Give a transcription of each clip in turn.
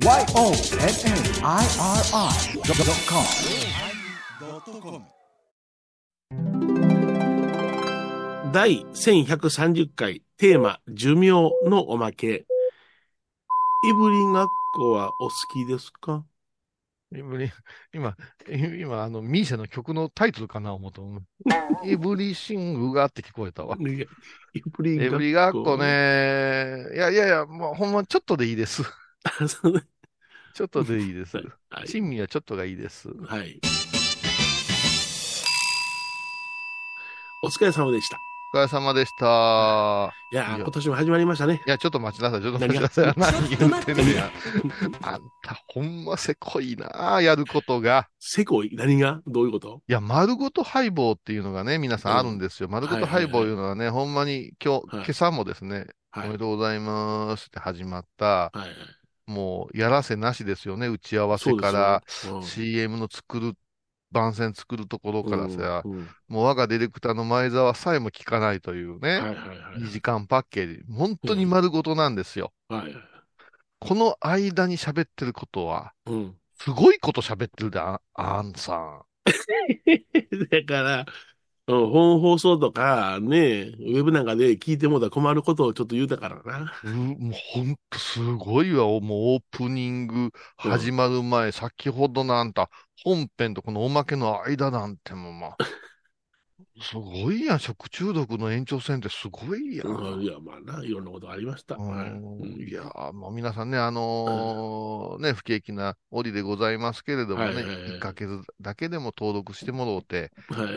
YONNIRI.com 第1130回テーマ寿命のおまけ。いぶりがっこはお好きですか？いぶり、今、今、あの、ミーシャの曲のタイトルかな思うと思う。エブリシングがって聞こえたわ。いぶりエブリがっこね。いやいやいや、もうほんまちょっとでいいです。ちょっとでいいです。はい。珍味はちょっとがいいです。はい。お疲れ様でした。お疲れ様でした。いや今年も始まりましたね。いや、ちょっと待ちなさい、ちょっと待ちなさい。何言ってんねや。何あんた、ほんませこいなやることが。せこい？何が？どういうこと？いや、丸ごとハイボーっていうのがね、皆さんあるんですよ。丸ごとハイボーいうのはね、ほんまに今日、はい今朝もですね、おはい。めでとうございますって始まった、はいはい。もうやらせなしですよね、打ち合わせから、よ。CM の作る、番宣作るところからさ、うんうんもう我がディレクターの前澤さえも聞かないというね、はいはいはい。2時間パッケージ、本当に丸ごとなんですよ。はいはい。この間に喋ってることは、うん。すごいこと喋ってるで、ああんさん。だから、うん本放送とかね、ウェブなんかで聞いてもら困ることをちょっと言うたからな。うもうほんとすごいわ。もうオープニング始まる前、先ほどのあんた、本編とこのおまけの間なんてもうまあ、すごいやん。食中毒の延長線ってすごいやん。うんいや、まあな、いろんなことがありました。うんはいやー、もう皆さんね、あのーね、不景気な折でございますけれどもね、はいはいはい1ヶ月だけでも登録してもろうて、はい。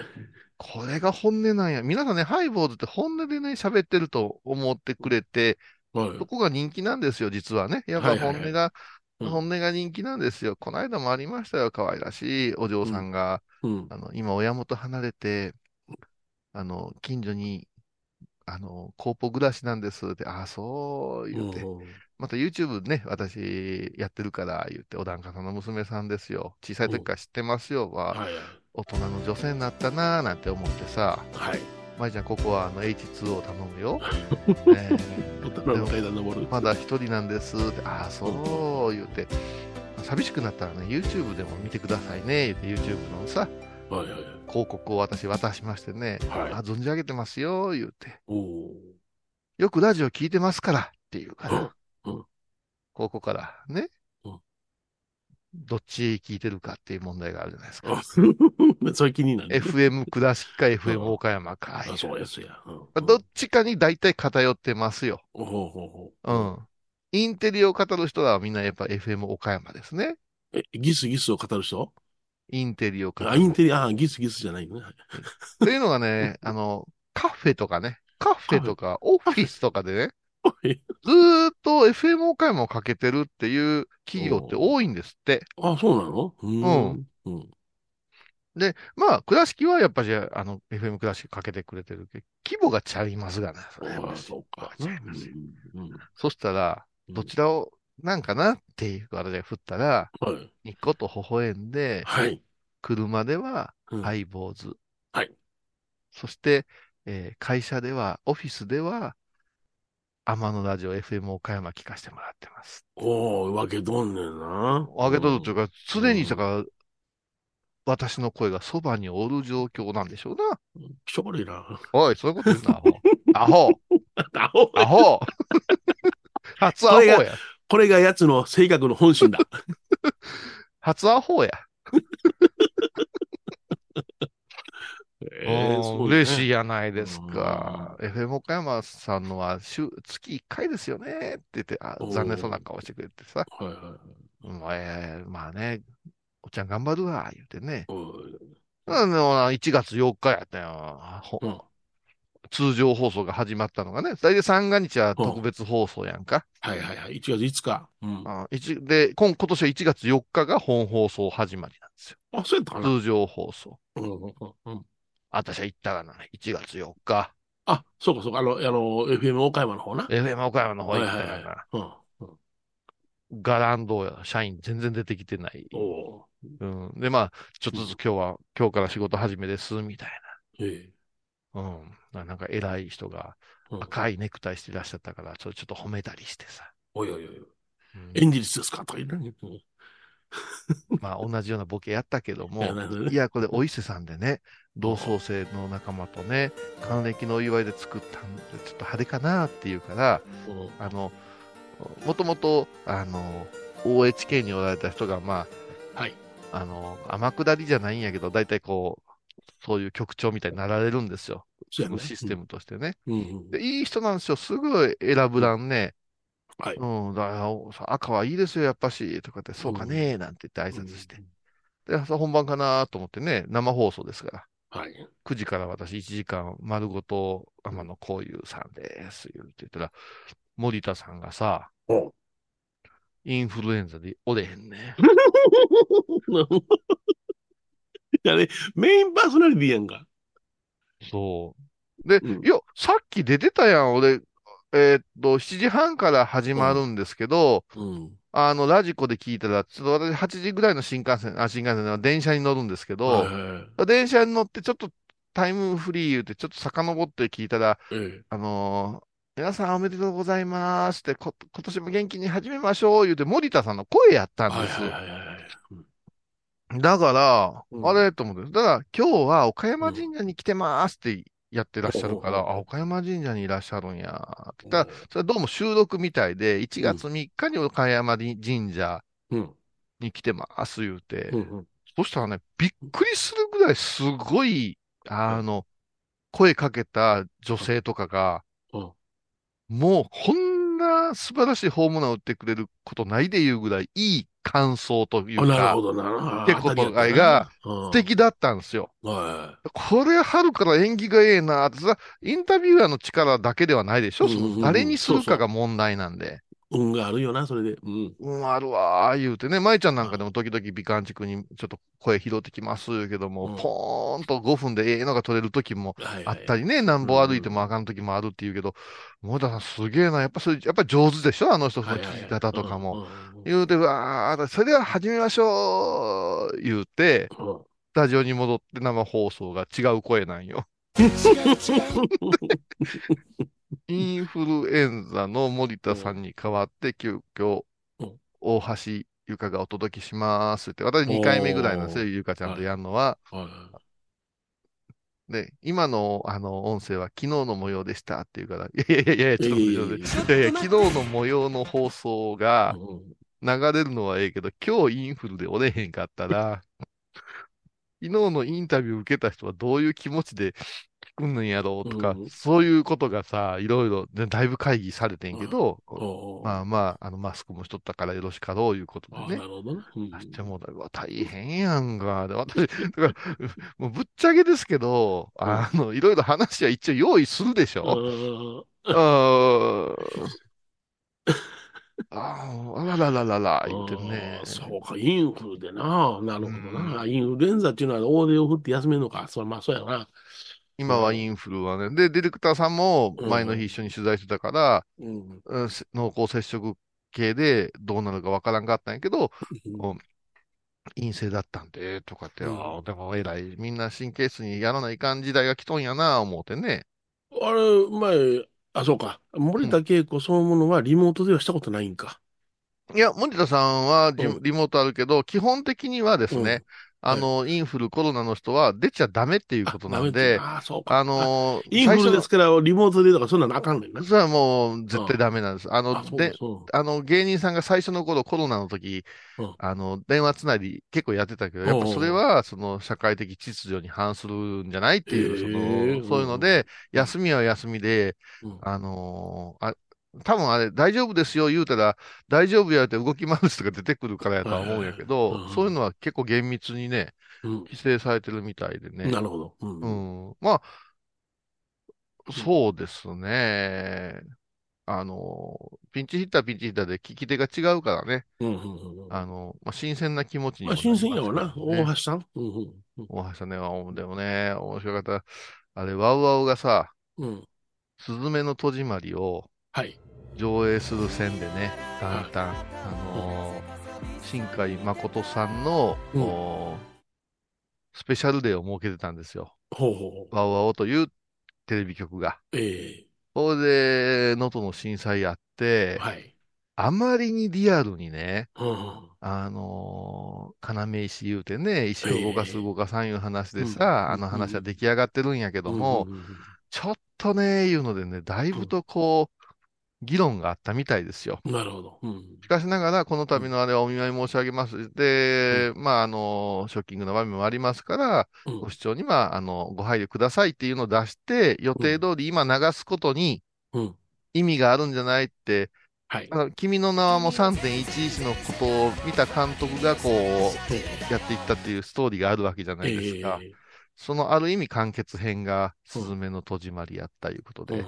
これが本音なんや。皆さんね、ハイボーズって本音でね、喋ってると思ってくれて、はいそこが人気なんですよ、実はね。やっぱ本音が、うん本音が人気なんですよ。この間もありましたよ、可愛らしいお嬢さんが、うん。あの、今親元離れて、あの、近所に、あの、コーポ暮らしなんですって、ああ、そう、言うて。うんまた YouTube ね、私やってるから、言って、お檀家さんの娘さんですよ。小さい時から知ってますよ。は、はい大人の女性になったなーなんて思ってさ、はい。舞ちゃん、ここはあの H2O 頼むよ。えー。まだ一人なんですって、ああ、そう、言うて、寂しくなったらね、YouTube でも見てくださいね、言って YouTube のさ、はいはいはい。広告を私渡しましてね、はい。あ、存じ上げてますよ、言うて、よくラジオ聞いてますからっていうから、うん。うん。ここからね、うんどっちへ聞いてるかっていう問題があるじゃないですか。あ それ気になる。FM 倉敷か FM 岡山か。あそうやすや。うんどっちかに大体偏ってますよ。ほうほうほううん。インテリを語る人はみんなやっぱ FM 岡山ですね。え、ギスギスを語る人？インテリを語あ、る。インテリ、あ、ギスギスじゃないね。というのがね、あの、カフェとかね、カフェとかオフィスとかでね、えずーっと FM 岡山をかけてるっていう企業って多いんですって。あ、そうなの？うん。うん。で、まあ、倉敷はやっぱりあの、FM 倉敷かけてくれてるけど、規模がちゃいますがね。それはあそうか。ちゃいますようんうんそしたら、どちらを、なんかなっていうあれで振ったら、はい。ニコと微笑んで、はい。車ではうんハイボーズ。はい。そして、えー会社では、オフィスでは、天野ラジオ FM 岡山聞かせてもらってます。おー、分けとんねんな。あげとるというか。か、常にだから、私の声がそばにおる状況なんでしょうな。しょぼりな。おい、そういうこと言うな、アホ。ア ホアホ。アホ。初アホや。これが奴の性格の本心だ。初アホや。えうん嬉しいい。やないですか。FM 岡山さんのは週月1回ですよねって言って、あ残念そうな顔してくれてさ。はいはいはい。うんえーまあね、おっちゃん頑張るわ、言うてね。うんあの、1月4日やったよ。ほうん通常放送が始まったのがね。大体三が日は特別放送やんか。はいはいはい。1月5日。うん。あ一で今、今年は1月4日が本放送始まりなんですよ。あ、そうやったかな。通常放送。うんうんうんうん私は行ったらな、1月4日。あ、そうかそうか。あの、あの、FM 岡山の方な。FM 岡山の方行ったはいはいらな、はいうんうんガランドや社員全然出てきてない。おうん。で、まあ、ちょっとずつ今日は、今日から仕事始めです、みたいーえな。うん。ななんか偉い人が赤いネクタイしてらっしゃったから、ちょちょっと褒めたりしてさ。おいおいおい。うん演じ率ですか？とか言うね。うん まあ同じようなボケやったけどもいやこれお伊勢さんでね、同窓生の仲間とね、還暦のお祝いで作ったんで、ちょっと派手かなっていうから、あの、もともと、あの、OHK におられた人が、まはい。あ、あの、天下りじゃないんやけど、大体こう、そういう局長みたいになられるんですよ。システムとしてね。うん。うんでいい人なんですよ。すごい選ぶらんね。はい。うん、だからお赤はいいですよ、やっぱし、とかって、そうかねなんて言って挨拶して。で、さ本番かなと思ってね、生放送ですから。はい。9時から私1時間丸ごと天野幸雄さんです、言って言ったら、森田さんがさ、おインフルエンザでおれへんね。いやね、メインパーソナリティやんか。そう。で、うんいや、さっき出てたやん、俺。えーっと、7時半から始まるんですけど、うん。あの、ラジコで聞いたら、ちょっと私8時ぐらいの新幹線、あ、新幹線の電車に乗るんですけど、はい電車に乗ってちょっとタイムフリー言うて、ちょっと遡って聞いたら、ええあのー皆さんおめでとうございますって、こ今年も元気に始めましょう言うて、森田さんの声やったんはいです。はいはいはい。うんだから、うんあれと思って、だから今日は岡山神社に来てますってやってらっしゃるから、うんあ、岡山神社にいらっしゃるんやって。言ったら、それはどうも収録みたいで、1月3日に岡山神社うん。に来てます言うて、うんうん。そしたらね、びっくりするぐらいすごい、あの、声かけた女性とかが、うん。もうこんな素晴らしいホームランを打ってくれることないでいうぐらいいい感想というあ、なるかほ、どな。ってことが素素敵だったんですよ。はこれ春から縁起がええなってさ、インタビュアーの力だけではないでしょ、うんうん誰にするかが問題なんで。い。運があるよな、それで。うん。うん、あるわー言うてね、舞ちゃんなんかでも時々美観地区にちょっと声拾ってきます言うけども、うんポーンと5分でええのが取れる時も。あったりね、なんぼ歩いてもあかん時もあるっていうけど、森田さんすげえな、やっぱそれ、やっぱ上手でしょ？あの人の聞き方とかも。。言うて、わー、それでは始めましょう言うて、うんスタジオに戻って生放送が違う声なんよ。インフルエンザの森田さんに代わって、急遽うん、大橋ゆかがお届けしますって、私2回目ぐらいなんですよ、ゆかちゃんとやるのは。で、今のあの音声は昨日の模様でしたっていうから、いやいやいやいや、ちょっとい。いやいや、昨日の模様の放送がうん。流れるのはええけど、今日インフルでおれへんかったら、昨日のインタビュー受けた人はどういう気持ちで聞くんやろうとか、うんそういうことがさ、いろいろ、でだいぶ会議されてんけど、おーまあまあ、あのマスクもしとったからよろしかろういうことあでね。なるほどね。うんも大変やんか。で私、だから、もうぶっちゃけですけど、あの、いろいろ話は一応用意するでしょ。うんあーあー、あららららら、言ってねあー。そうか、インフルでな。なるほどな。インフルエンザっていうのは大手を振って休めるのか。それまあ、そうやな。今はインフルはね。で、ディレクターさんも前の日一緒に取材してたから、うん。うんせ濃厚接触系でどうなるかわからんかったんやけど、うん陰性だったんで、とかって、うんああ、でも偉い。みんな神経質にやらないかん時代が来とんやな、思うてね。あれ、前、あ、そうか。森田恵子そのものはリモートではしたことないんか。いや、森田さんはリモートあるけど、基本的にはですね、あの、インフル、コロナの人は出ちゃダメっていうことなんで、あ、そうか。あのー インフル最初ですから、リモートでとか、そんなのあかんねんなの、。それはもう絶対ダメなんです。あのあ、で、そあの、芸人さんが最初の頃、コロナの時、うんあの、電話つないで結構やってたけど、やっぱそれは、その、社会的秩序に反するんじゃないっていう、その、そういうので、休みは休みで、う。うんあのーあ、多分あれ、大丈夫ですよ言うたら、大丈夫やって動き回る人が出てくるからやとは思うんやけはいはいはいうん、どそういうのは結構厳密にね、うん規制されてるみたいでね。なるほど。う。うんん。まあ、そうですね。あの、ピンチヒッターピンチヒッターで聞き手が違うからね。うんうんあの、まあ、新鮮な気持ちにまあ、新鮮やわな。大橋さん。うんうん大橋さんね、あでもね、面白かった。あれ、ワウワウがさ、うん。うん。スズメの戸締まりをはい。上映する線でね、だんだん、あのー新海誠さんの、うんおスペシャルデーを設けてたんですよ。ほうほう。ワウワウというテレビ局が。えそれで、能登の震災やってえ、はい。あまりにリアルにね、うん。あのー、要石言うてね、石を動かすええ動かさんいう話でうんさ、あうんの話は出来上がってるんやけども、うんちょっとね、いうのでね、だいぶとこう、議論があったみたいですよ。うんなるほど。うん。しかしながら、この度のあれはお見舞い申し上げます。で、まあ、あの、ショッキングな場面もありますから、うんご視聴には、あの、ご配慮くださいっていうのを出して、予定通り今流すことにうん。意味があるんじゃないって、はい。君の名はも3.11のことを見た監督がこう、やっていったっていうストーリーがあるわけじゃないですか。ええそのある意味完結編が、すずめの戸締まりやったいうことで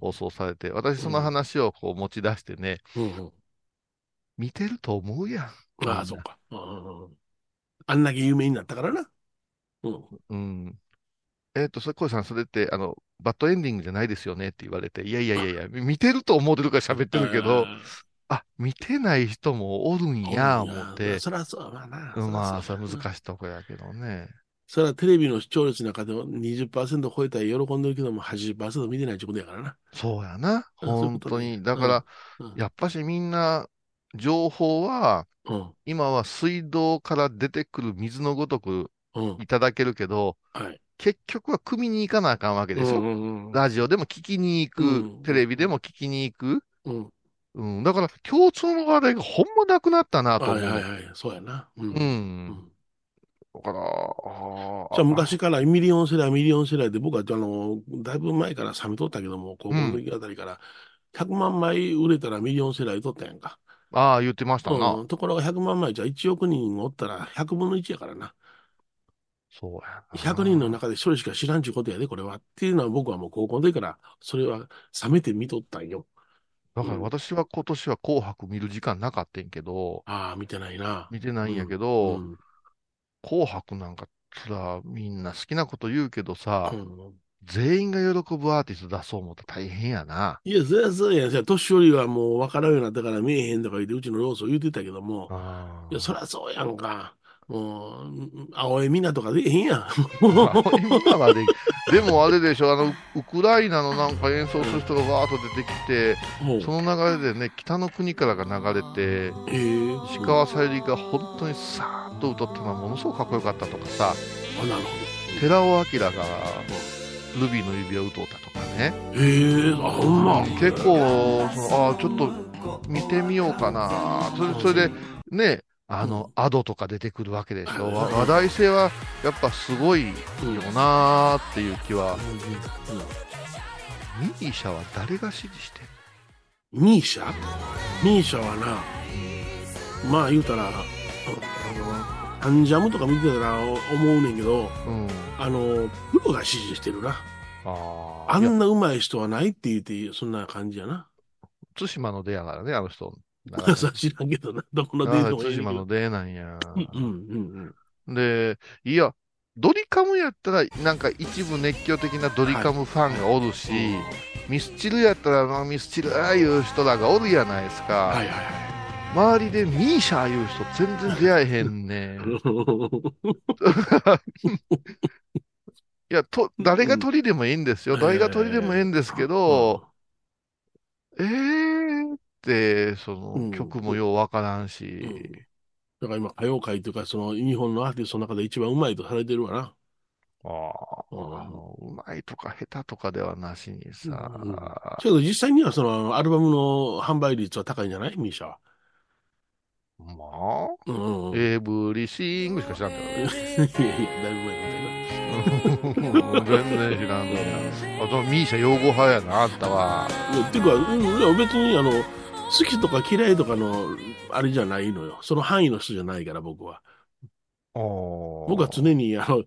放送されて、私その話をこう持ち出してね、見てると思うやん。ああ、そうか。あんだけ有名になったからな。うん。うん。えっ、と、それ、小井さん、それって、あの、バッドエンディングじゃないですよねって言われて、いやいやいやいや、見てると思ってるから喋ってるけど、あ、見てない人もおるんや、思って、そりゃそう、まあな。うんまあ、それはい。難しいとこやけどね。それはテレビの視聴率の中でも20%超えたら喜んでるけども80%見てないってことやからな。そうやな、本当に。だから、うんやっぱしみんな、情報は、うん。今は水道から出てくる水のごとくうん。いただけるけど、はい。結局は組みに行かなあかんわけでしょ。うんうんうんラジオでも聞きに行く、うんテレビでも聞きに行く。うん。うん、だから共通の話題がほんまなくなったなと思う。はいはいはい。そうやな。うん。う。うんから、あーじゃあ昔からミリオンセラー、ミリオンセラーで僕はあの、だいぶ前から冷めとったけども、高校の時あたりから、100万枚売れたらミリオンセラー言うとったやんか。ああ、言ってましたな。うん、ところが100万枚じゃ1億人おったら100分の1やからな。そうやな。100人の中で1人しか知らんちゅうことやで、これは。っていうのは僕はもう高校の時から、それは冷めて見とったんよ。だから私は今年は紅白見る時間なかったんけど、ああ、見てないな。見てないんやけど、うん紅白なんか、そらみんな好きなこと言うけどさ、うん全員が喜ぶアーティスト出そう思ったら大変やな。いや、そりゃそうや年寄りはもう分からんようになったから見えへんとか言って、うちのロースを言ってたけども、あいや、そりゃそうやんか。もう、うん青江みなとかでえへんやん。今はで、でもあれでしょ、あの、ウクライナのなんか演奏する人がわーっと出てきて、その流れでね、北の国からが流れて、ええ石川さゆりが本当にさーっと歌ったのはものすごくかっこよかったとかさ、あ、なるほ寺尾明がルビーの指輪歌ったとかね、ど。ええあ、ほんま。結構、そのあーちょっと見てみようかな、それそれでね、あの、アドとか出てくるわけでしょ、わ 話題性はやっぱすごいよなーっていう気は、ミーシャは誰が支持してるミーシャ？ミーシャはな、まあ言うたら、あの、アンジャムとか見てたら思うねんけど、うん。あの、プロが指示してるな。ああ。んな上手い人はないって言って、そんな感じやな。対馬の出やからね、あの人。さ 知らんけどな。どこのデーあトもいい対馬の出なんや。うんうんうんで、いや、ドリカムやったら、なんか一部熱狂的なドリカムファンがおるし、ミスチルやったら、まあ、ミスチルああいう人らがおるやないですか。はいはいはい。周りでミーシャーいう人全然出会えへんね。いや、と、誰が鳥でもいいんですよ。うん誰が鳥でもいいんですけど、えーそうんの、曲もようわからんうんし、だから今、歌謡界というか、その日本のアーティストの中で一番上手いとされてるわな。ああ、うまいとか下手とかではなしにさ、うんけど実際にはそのアルバムの販売率は高いんじゃない？ミーシャは。まあ、うんうん。エブリシングしか知らんけどね。いやいや、だいぶ前み全然知らんね。あと、ミーシャ擁護派やな、あんたは。たいや、ていうか、うんいや別にあの、好きとか嫌いとかの、あれじゃないのよ。その範囲の人じゃないから、僕は。僕僕は常に、あの、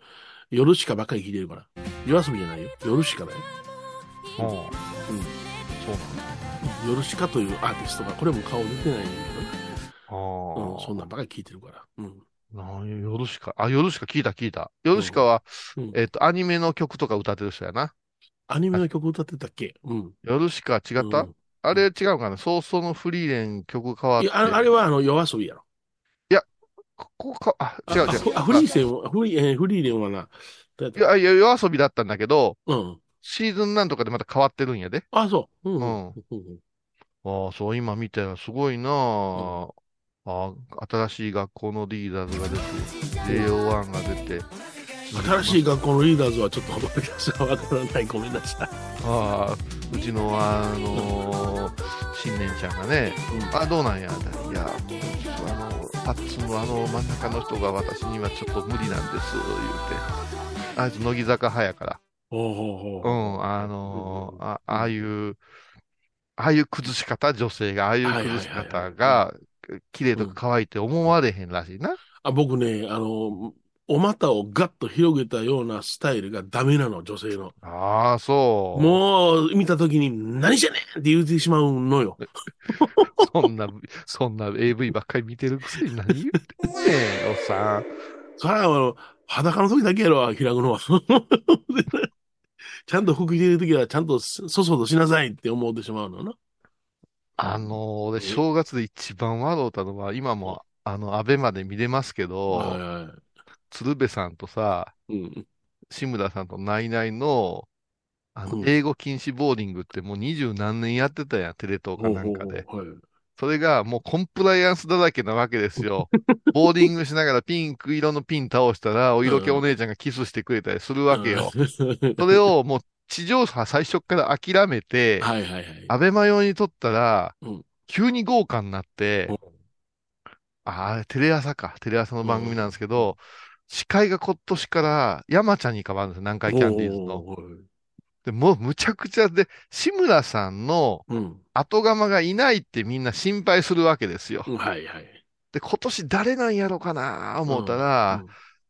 夜しかばっかり聴いてるから。夜遊びじゃないよ。夜しかだよ。うん。うん。そうなの夜しかというアーティストが、これも顔出てないんだけどね。うん、そんなんばっかり聴いてるから。うん。な夜しか、あ、夜しか聞いた聞いた。夜しかは、うんえっと、アニメの曲とか歌ってる人やな。アニメの曲歌ってたっけ？うん。夜しか違った、うんあれ違うかな？早々のフリーレン曲変わって。いや、ああれはあの夜遊びやろ。ここか、あ、違う違う。ああフリーセンは、フリー、えーフリーレンはな、どうやった？いや、いや、夜遊びだったんだけど、うん。シーズンなんとかでまた変わってるんやで。あ、そう。うん。うんうんああ、そう、今見たらすごいなあ、ああ、新しい学校のリーダーズが出て、JO1 が出て、新しい学校のリーダーズはちょっと私はわからない。ごめんなさい。ああ、うちの、あのー新年ちゃんがね、あ、どうなんや、いや、あの、パッツンのあの真ん中の人が私にはちょっと無理なんです、言うて。あいつ乃木坂派やから。ほうほうほう。うん、あのーあ、ああいう、ああいう崩し方、女性が、ああいう崩し方が、綺麗とか可愛いって思われへんらしいな。あ僕ね、あの、お股をガッと広げたようなスタイルがダメなの、女性の。ああ、そう。もう、見たときに、何してんねんって言うてしまうのよ。そんな、そんな AV ばっかり見てるくせに何言ってんねん、おっさん。それは、あの、裸の時だけやろ、開くのは。ちゃんと服着てる時は、ちゃんとそそとしなさいって思ってしまうのな。あのー、俺、正月で一番笑うたのは、今も、あの、アベマで見れますけはいど、は鶴瓶さんとさ、い。うん。志村さんとナイナイの、あの、うん英語禁止ボーディングってもう二十何年やってたやん、テレ東かなんかで。それがもうコンプライアンスだらけなわけですよ。ボーディングしながらピンク色のピン倒したら、お色気お姉ちゃんがキスしてくれたりするわけよ。それをもう地上波最初から諦めて、はいはいはい。アベマ用に撮ったらうん、急に豪華になってうん、ああれ、テレ朝か。テレ朝の番組なんですけど、司会が今年から山ちゃんに変わるんですよ。南海キャンディーズの。おーでもうむちゃくちゃで、志村さんのうん。後釜がいないってみんな心配するわけですよ。うんはいはい。で、今年誰なんやろうかな思ったら、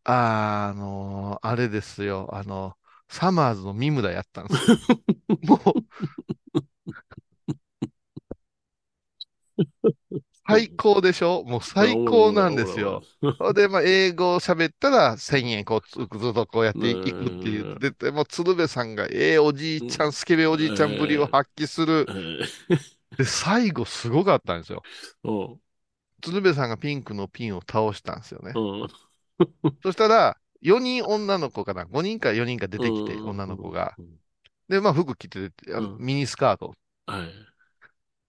あのあれですよ。あの、サマーズの三村やったんですよ。もう、最高でしょ？もう最高なんですよ。。で、まあ、英語を喋ったら1000円こうつ、ずっとこうやっていくって言ってて、もう鶴瓶さんがええおじいちゃん、スケベおじいちゃんぶりを発揮する。で、最後すごかったんですよ。うん。鶴瓶さんがピンクのピンを倒したんですよね。うん。そしたら、4人女の子かな ?5 人か4人か出てきて、うん女の子が。。で、まあ服着てて、あのうんミニスカート。はい。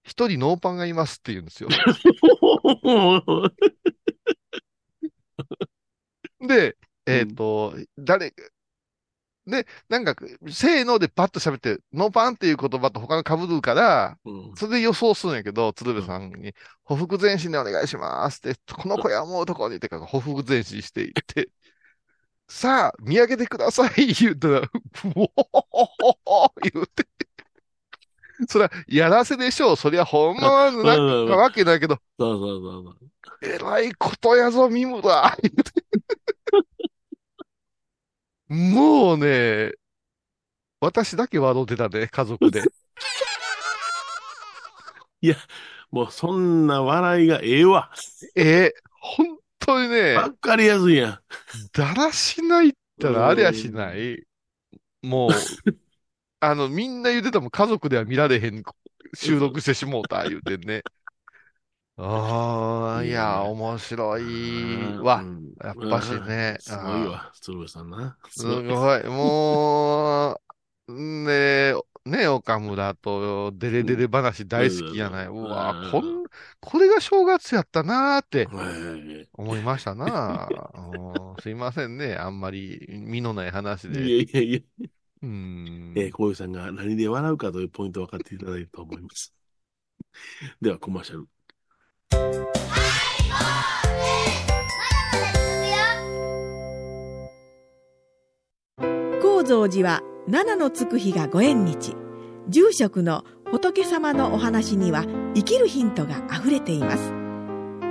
一人ノーパンがいますって言うんですよ。で、えっ、と、誰、で、なんか、せーのでパッと喋って、ノーパンっていう言葉と他の被るから、うんそれで予想するんやけど、鶴瓶さんに、ほふ前進でお願いしますって、この子や思うとこにってか、ほふ前進していって、さあ、見上げてください言うたら、う おー言うて。そりゃ、やらせでしょう。そりゃ、ほんまはなわけないけど、そうそうそうそう。えらいことやぞ、ミムだ言うて。もうね、私だけ笑ってたね、家族で。もうそんな笑いがええわ。えー本当にね、わかりやすいやん。だらしないったらありゃしない。もう、あの、みんな言ってたもん、家族では見られへん収録してしもうた、言うてね。ああ、いや、面白いわう。んやっぱしねすごいわ、鶴瓶さんな。すごい。もう、ねね岡村とデレデレ話大好きやない。ううんわうん、こん、これが正月やったなーってはい思いましたな。うんすいませんね。あんまり身のない話いで。やいやいや、うん。えー、こういうさんが何で笑うかというポイントを分かっていただいると思います。では、コマーシャル。高蔵寺は七のつく日がご縁日住職の仏様のお話には生きるヒントがあふれています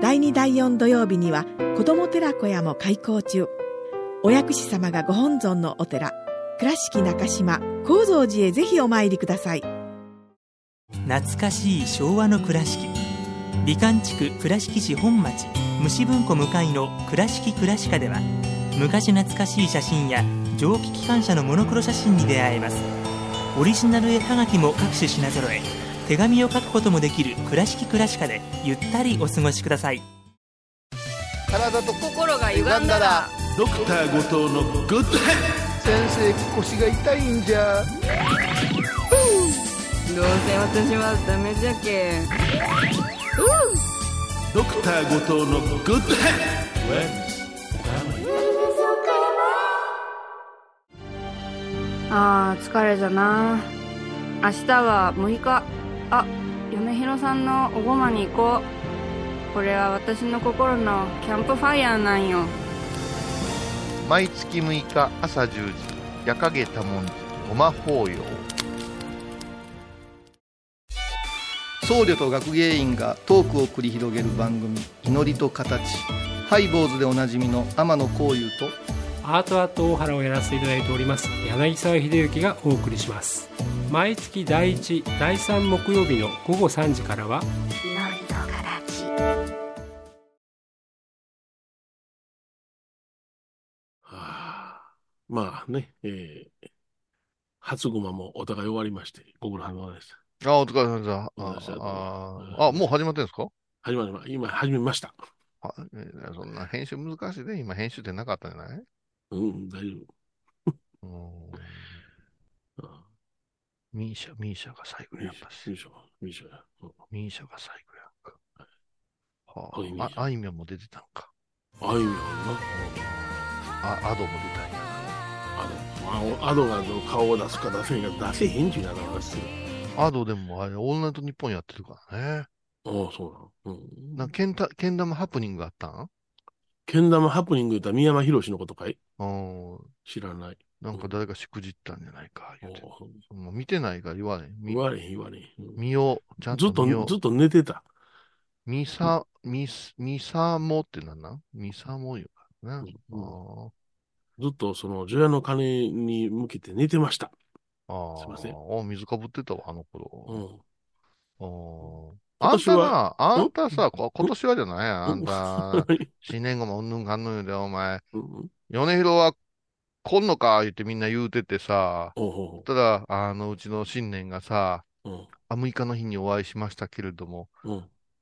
第2第4土曜日には子ども寺小屋も開校中お薬師様がご本尊のお寺倉敷中島・高蔵寺へぜひお参りください。懐かしい昭和の倉敷。美観地区倉敷市本町虫文庫向かいの「倉敷倉歯科」では昔懐かしい写真や蒸気機関車のモノクロ写真に出会えます。オリジナル絵はがきも各種品揃え手紙を書くこともできる「倉敷倉歯科」でゆったりお過ごしください。体と心が歪んだらドクター後藤のグッドヘッ先生腰が痛いんじゃ。どうせ私はダメじゃけドクター後藤のグッドヘッあー疲れじゃな。明日は6日。あ嫁ひろさんのおごまに行こう。これは私の心のキャンプファイヤーなんよ毎月6日朝10時夜影多文字ごま法要僧侶と学芸員がトークを繰り広げる番組「祈りと形」ハイボーズでおなじみの天野幸雄とアートアート大原をやらせていただいております柳沢秀幸がお送りします。毎月第1第3木曜日の午後3時からはまあね、えー、初駒もお互い終わりまして、ご苦労様でした。お疲れ様でしたあああ、もう始まってんですか？始まりま今始めました。あえーそんな編集難しいね。今編集ってなかったんじゃない？うん、大丈 うん夫。うんミーシャ、ミーシャが最後やっぱし。ミーシャ、ミーシャミーシャが最後やんか。あ、ああいみょんも出てたんか。ああいうのな。あ、アドも出たんや。あの、あアドがの顔を出すか出せへんか出せへんちゅうなのがする。アドでもあれ、オールナイトニッポンやってるからね。ああ、そうなの。うん。なけんた、けん玉ハプニングあったん？けん玉ハプニング言ったら宮山博のことかい？うん。知らない。なんか誰かしくじったんじゃないか、言うて。おもう見てないから言われん。み言われへん言われへん。うん見よう。ちゃんずっとずっと寝てた。う。みさ、みす、みさもってなんなん？みさも言うからね。うんあずっとその除夜の鐘に向けて寝てました。あ。ああ。すいませんあ水かぶってたわ、あのう頃。ん。ああ。今あんたな、あんたさ、こ今年はじゃないあんた、は い新年後もうんぬんかんぬんで、お前、うん米広は来んのか言ってみんな言うててさ、ただ、あの、うちの新年がさ、うほあ、6日の日にお会いしましたけれども。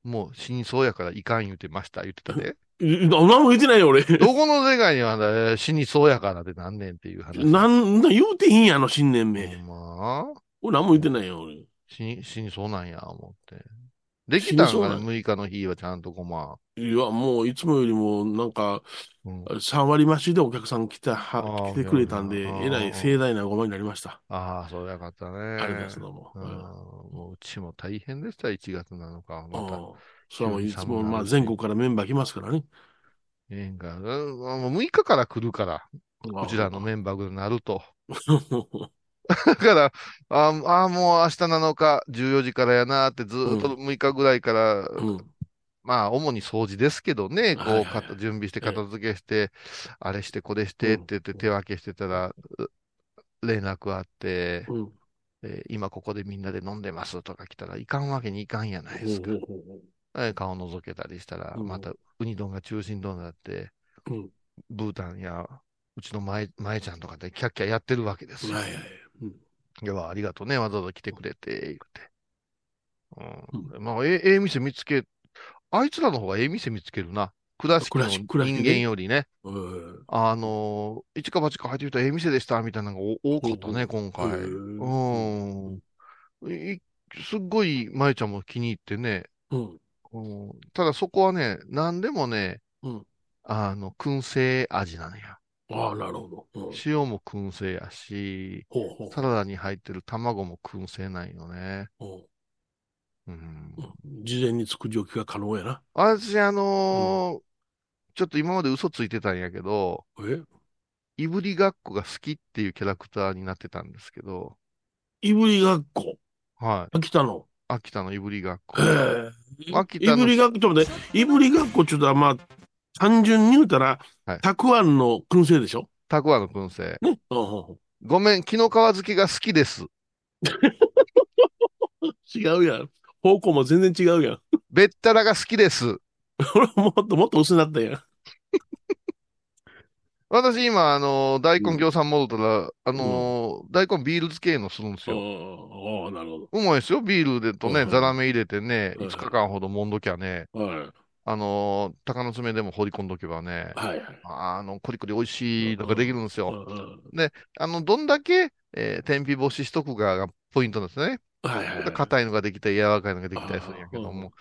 もう死にそうやからいかん言うてました、言ってたで。うん。何も言ってないよ、俺。どこの世界にはね死にそうやからってなんねんっていう話。なんだ、言うていいんや、あの新年名。ま？あ、俺何も言ってないよ、俺。死に、死にそうなんや、思って。できたんかな？ん6日の日はちゃんとこま。いや、もういつもよりも、なんか、うん、3割増しでお客さん来た、は来てくれたんで、えらい盛大なごまになりました。ああ、そうやかったね。ありがとうございます、どうも。うんうんもううちも大変でした、1月なのか。また。それはもういつも、まあ、全国からメンバー来ますからね。ええんか。うんもう6日から来るから、ああうちらのメンバーになると。だから、あーあー、もう明日7日、14時からやなって、ずーっと6日ぐらいから、うん。まあ、主に掃除ですけどね、こう、準備して、片付けして、あれして、これしてって言って手分けしてたら、う連絡あって、うん。えー今ここでみんなで飲んでますとか来たらいかんわけにいかんやないですか。顔覗けたりしたら、うんまたウニ丼が中心となって、ううん。ブータンやうちの前前ちゃんとかでキャッキャやってるわけですよ。はいはい。うんいや、ありがとうね、わざわざ来てくれて、言うて。うん。まあ、ええええ店見つけ、あいつらの方がええ店見つけるな。倉敷の人間よりね。うんあのー、一か八か入ってきたらええ店でした、みたいなのがお多かったね、今回。へうん。いすっごい、舞ちゃんも気に入ってね。うん。うんただそこはね、何でもね、うんあの、燻製味なのよ。ああ、なるほど。うん塩も燻製やし、ほうほうサラダに入ってる卵も燻製なんよね。ほうんう。うん事前に作り置きが可能やな。私、あのーちょっと今まで嘘ついてたんやけど、え？いぶりがっこが好きっていうキャラクターになってたんですけど、いぶりがっこ？はい。秋田の？秋田のいぶりがっこ。秋田のいぶりがっこ、ちょっと待って。いぶりがっこ、ちょっとまあ、単純に言うたらはい、たくあんの燻製でしょ？たくあんの燻製。ね。ごめん、木の皮漬けが好きです。違うやん。方向も全然違うやん。べったらが好きです。俺もっともっと薄なったやん。私今、あのー大根行さん戻ったら、あのー大根ビール漬けのするんですよ。ああ、なるほうまいですよ。ビールでとね、うんザラメ入れてね、うん5日間ほどもんどきゃね、ど。はい。あのー鷹の爪でも放り込んどけばね、はいはい。あの、コリコリ美味しいのができるんですよ。うんうんあの、どんだけ、えー天日干ししとくかがポイントなんですね。はいはいはい。硬いのができたり、柔らかいのができたりするんやけども、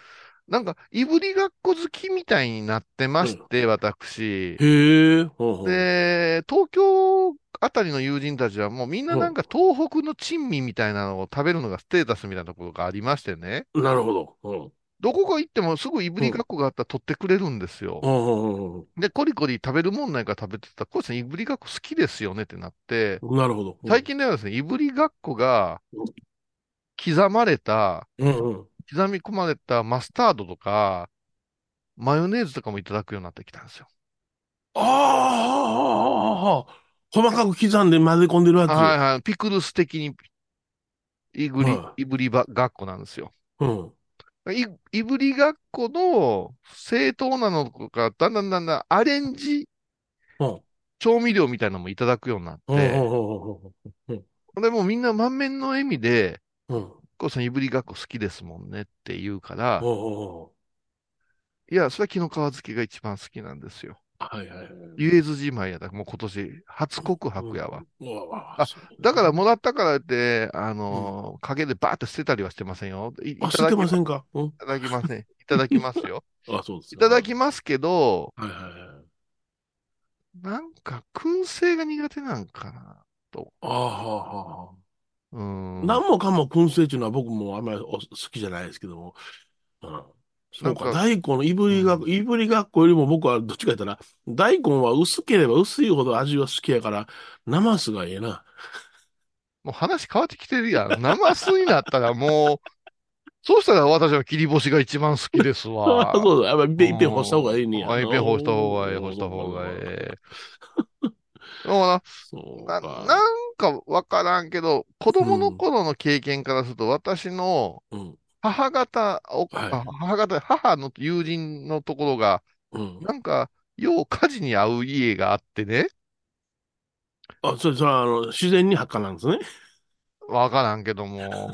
なんか、いぶりがっこ好きみたいになってまして、私。へえ。で、東京あたりの友人たちはもうみんななんか東北の珍味みたいなのを食べるのがステータスみたいなところがありましてね。なるほど。うん。どこか行ってもすぐいぶりがっこがあったら取ってくれるんですよ。うんうんで、コリコリ食べるもんないから食べてたら、こいついぶりがっこ好きですよねってなって、うん。なるほど。最近ではですね、いぶりがっこが刻まれた、うんうん。刻み込まれたマスタードとか、マヨネーズとかもいただくようになってきたんですよ。ああ、細かく刻んで混ぜ込んでるやつ。はいはい。ピクルス的に、いぶりは、いぶりばがっこなんですよ。うん。い、いぶりがっこの正当なのとか、だんだんだんだんアレンジうん。調味料みたいなのもいただくようになって、うんでもうみんな満面の笑みで、うん。うん。こうさんいぶりがっこ好きですもんねって言うから、うんうんうんいや、それは木の皮漬けが一番好きなんですよ。はいはいはい。言えずじまいやだ。もう今年初告白やわ。うあそうだからもらったからって、あのー陰でバーって捨てたりはしてませんよ。いいただきませんか？うん。ただきません。いただきますよ。あ、そうですいただまきますけど、はいはいはい。なんか燻製が苦手なんかな。ああ、はあ、はうーあ。ん。何もかも燻製っていうのは僕もあんまりお好きじゃないですけども。うん。そうか、なんか大根のいぶりがっこ、いぶりがっこよりも僕はどっちか言ったら、大根は薄ければ薄いほど味は好きやから、ナマスがええな。もう話変わってきてるやん。生酢になったらもう、そうしたら私は切り干しが一番好きですわ。そうだ、やっぱりいっぺん干した方がいいねや。あいっぺん干した方がいい、干した方がいい。そうか。なんかわからんけど、子供の頃の経験からすると、私のうん。母方、おはいあ母方、母の友人のところが、うん。なんか、よう火事に遭う家があってね、あ、それ、それは、あの、自然に発火なんですね。わからんけども、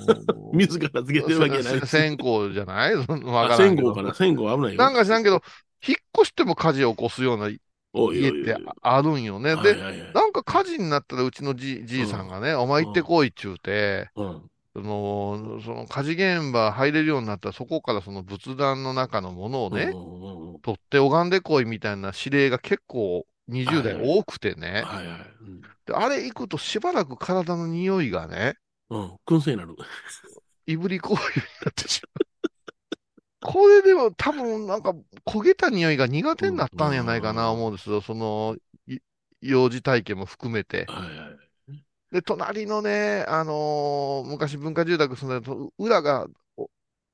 自らつけてるわけじゃないせ線香じゃない？わあからんけど。線香かな？線香危ないよ。なんか知らんけど、引っ越しても火事を起こすような家ってあるんよね。はいで、なんか火事になったらうちのじじいさんがね、お前行ってこいっちゅうて、うん。その、その火事現場入れるようになったらそこからその仏壇の中のものをね、うんうんうん取って拝んでこいみたいな指令が結構20代多くてね。であれ行くとしばらく体の匂いがね、うん。うん。燻製になる。いぶりこういうになってしまう。これでも多分なんか焦げた匂いが苦手になったんやないかな思うんですよ。その、い幼児体験も含めて。はいはい。で、隣のね、あのー昔文化住宅住んでると、裏が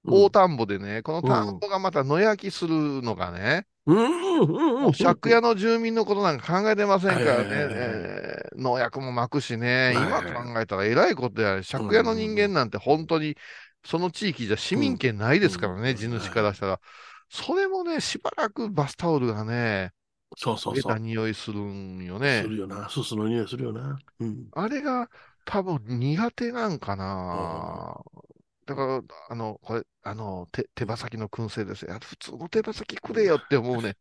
大田んぼでね、この田んぼがまた野焼きするのがね、うん。うん。う。借家の住民のことなんか考えてませんからね、はいはいはいはい。えー農薬も撒くしね、今考えたらえらいことや、借家の人間なんて本当に、その地域じゃ市民権ないですからね、うん地主からしたら。それもね、しばらくバスタオルがね、そうそうそう。匂いするんよねす。るよな。すすの匂いするよな。うん。あれが多分苦手なんかな。だから、あの、これ、あの、手、手羽先の燻製ですよ。普通の手羽先くれよって思うね。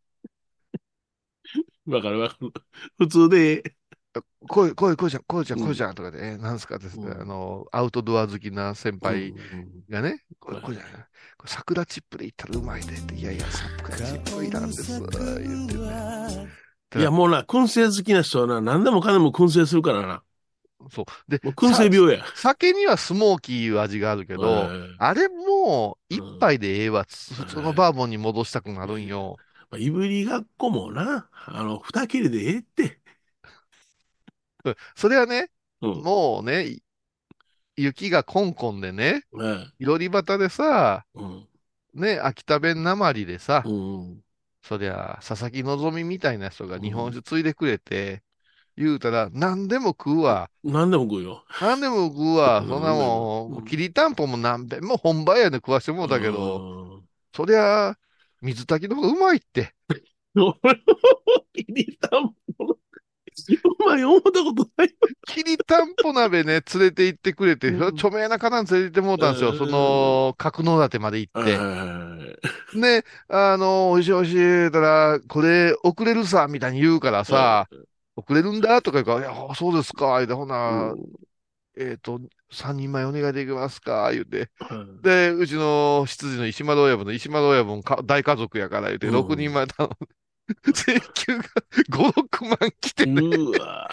わかるわかる。普通で、こい、こい、こいちゃん、こいちゃん、うんこいちゃんとかで、え、なんすかですね、うんあの、アウトドア好きな先輩うんがね、これ、はいこいちゃん、これ桜チップでいったらうまいでって、いやいや、桜チップいらんです、言ってね。いや、もうな、燻製好きな人はな、何でもかんでも燻製するからな。そう。で、燻製病や。酒にはスモーキー味があるけど、はいあれもう一杯でええわ、普通のバーボンに戻したくなるんよ。まあいぶりがっこもな、あの、二切れでええって。うんそれはね、うん。もうね、い雪がコンコンでね、はいいろり端でさ、うん。ね、秋田弁なまりでさ、うん。そりゃ、佐々木希みたいな人が日本酒ついでくれて、言うたら、何でも食うわ。何でも食うよ。何でも食うわ。うんそんなもうんん、きりたんぽも何べんも本場やで食わしてもうたけど、ど。そりゃ、水炊きの方がうまいって。俺も気に入ったもの。お前思ったことない。きりたんぽ鍋ね、連れて行ってくれて、うん著名な方に連れて行ってもうたんですよ。うんその、角館まで行って。はいね、あの、おいしいおいしい、言うたら、これ、遅れるさ、みたいに言うからさ、遅れるんだとか言うから、いや、そうですか、言うてほな、えっと、3人前お願いできますか言うて。うんで、うちの執事の石丸親分の石丸親分か大家族やから言うて、うん6人前頼んで、請求が5、6万来てね、うわ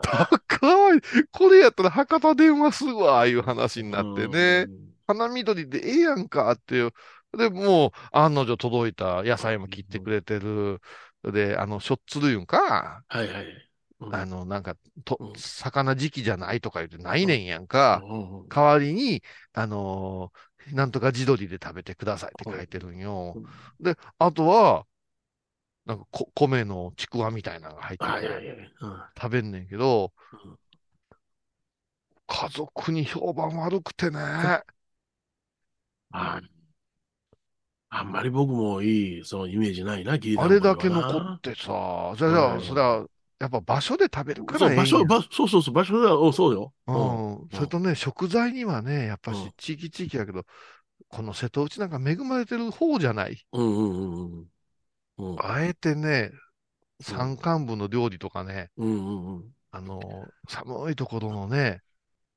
高い。これやったら博多電話するわ、いう話になってね。うん花緑でええやんかっていう。で、もう、案の定届いた野菜も切ってくれてる。で、あの、しょっつるいうんか、はいはい。うんあの、なんか、とう、ん魚時期じゃないとか言ってないねんやんか。代わりに、あのーなんとか地鶏で食べてくださいって書いてるんよ。で、あとは、なんかこ、米のちくわみたいなのが入ってはいはいて、はい。うん食べんねんけどうん、家族に評判悪くてね。ああんまり僕もいい、そのイメージないな、聞いたあれだけ残ってさ、じゃあ、じゃあうんそれは、やっぱ場所で食べるかそう、場所、場そうそうそう、場所だ、おそうよ。うん。それとね、食材にはね、やっぱうんし地域地域やけど、この瀬戸内なんか恵まれてる方じゃない？うんうんうんうん。うんあえてね、山間部の料理とかね、うんうんうん。あの、寒いところのね、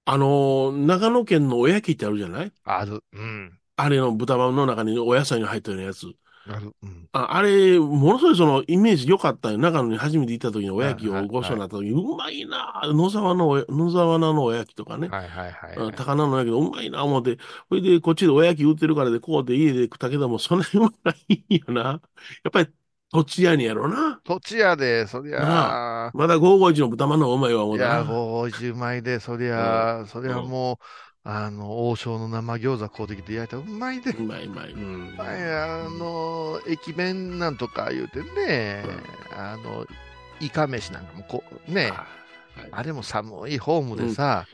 あのー、長野県のおやきってあるじゃない？ある。うん。あれの豚まんの中にお野菜が入ってるやつ。ある。うん。ああれ、ものすごいそのイメージ良かったよ。長野に初めて行った時におやきはいはいをごちそうになった時に、うまいなぁ野沢の野沢菜のおやきとかね。はいはいはい、うんはい。高菜のおやきでうまいな思って、それでこっちでおやき売ってるからで、こうで家で食ったけども、そんなにうまいよな。やっぱり土地屋にやろな。土地やで、そりゃあ、まだ551の豚まんのうまいわ、思たいうや、な。もう10枚で、そりゃあ、そりゃうんもう、あの、王将の生餃子買うてきて焼いたらうまいで。うまいうまい。うん。まあ、あの、駅弁なんとか言うてね、あの、イカ飯なんかもこう、ね、はいあれも寒いホームでさ、